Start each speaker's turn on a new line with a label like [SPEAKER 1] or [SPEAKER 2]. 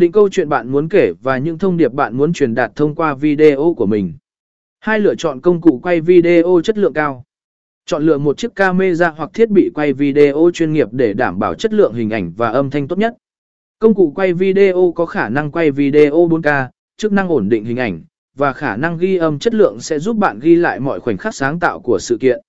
[SPEAKER 1] định câu chuyện bạn muốn kể và những thông điệp bạn muốn truyền đạt thông qua video của mình. Hai lựa chọn công cụ quay video chất lượng cao. Chọn lựa một chiếc camera hoặc thiết bị quay video chuyên nghiệp để đảm bảo chất lượng hình ảnh và âm thanh tốt nhất. Công cụ quay video có khả năng quay video 4K, chức năng ổn định hình ảnh, và khả năng ghi âm chất lượng sẽ giúp bạn ghi lại mọi khoảnh khắc sáng tạo của sự kiện.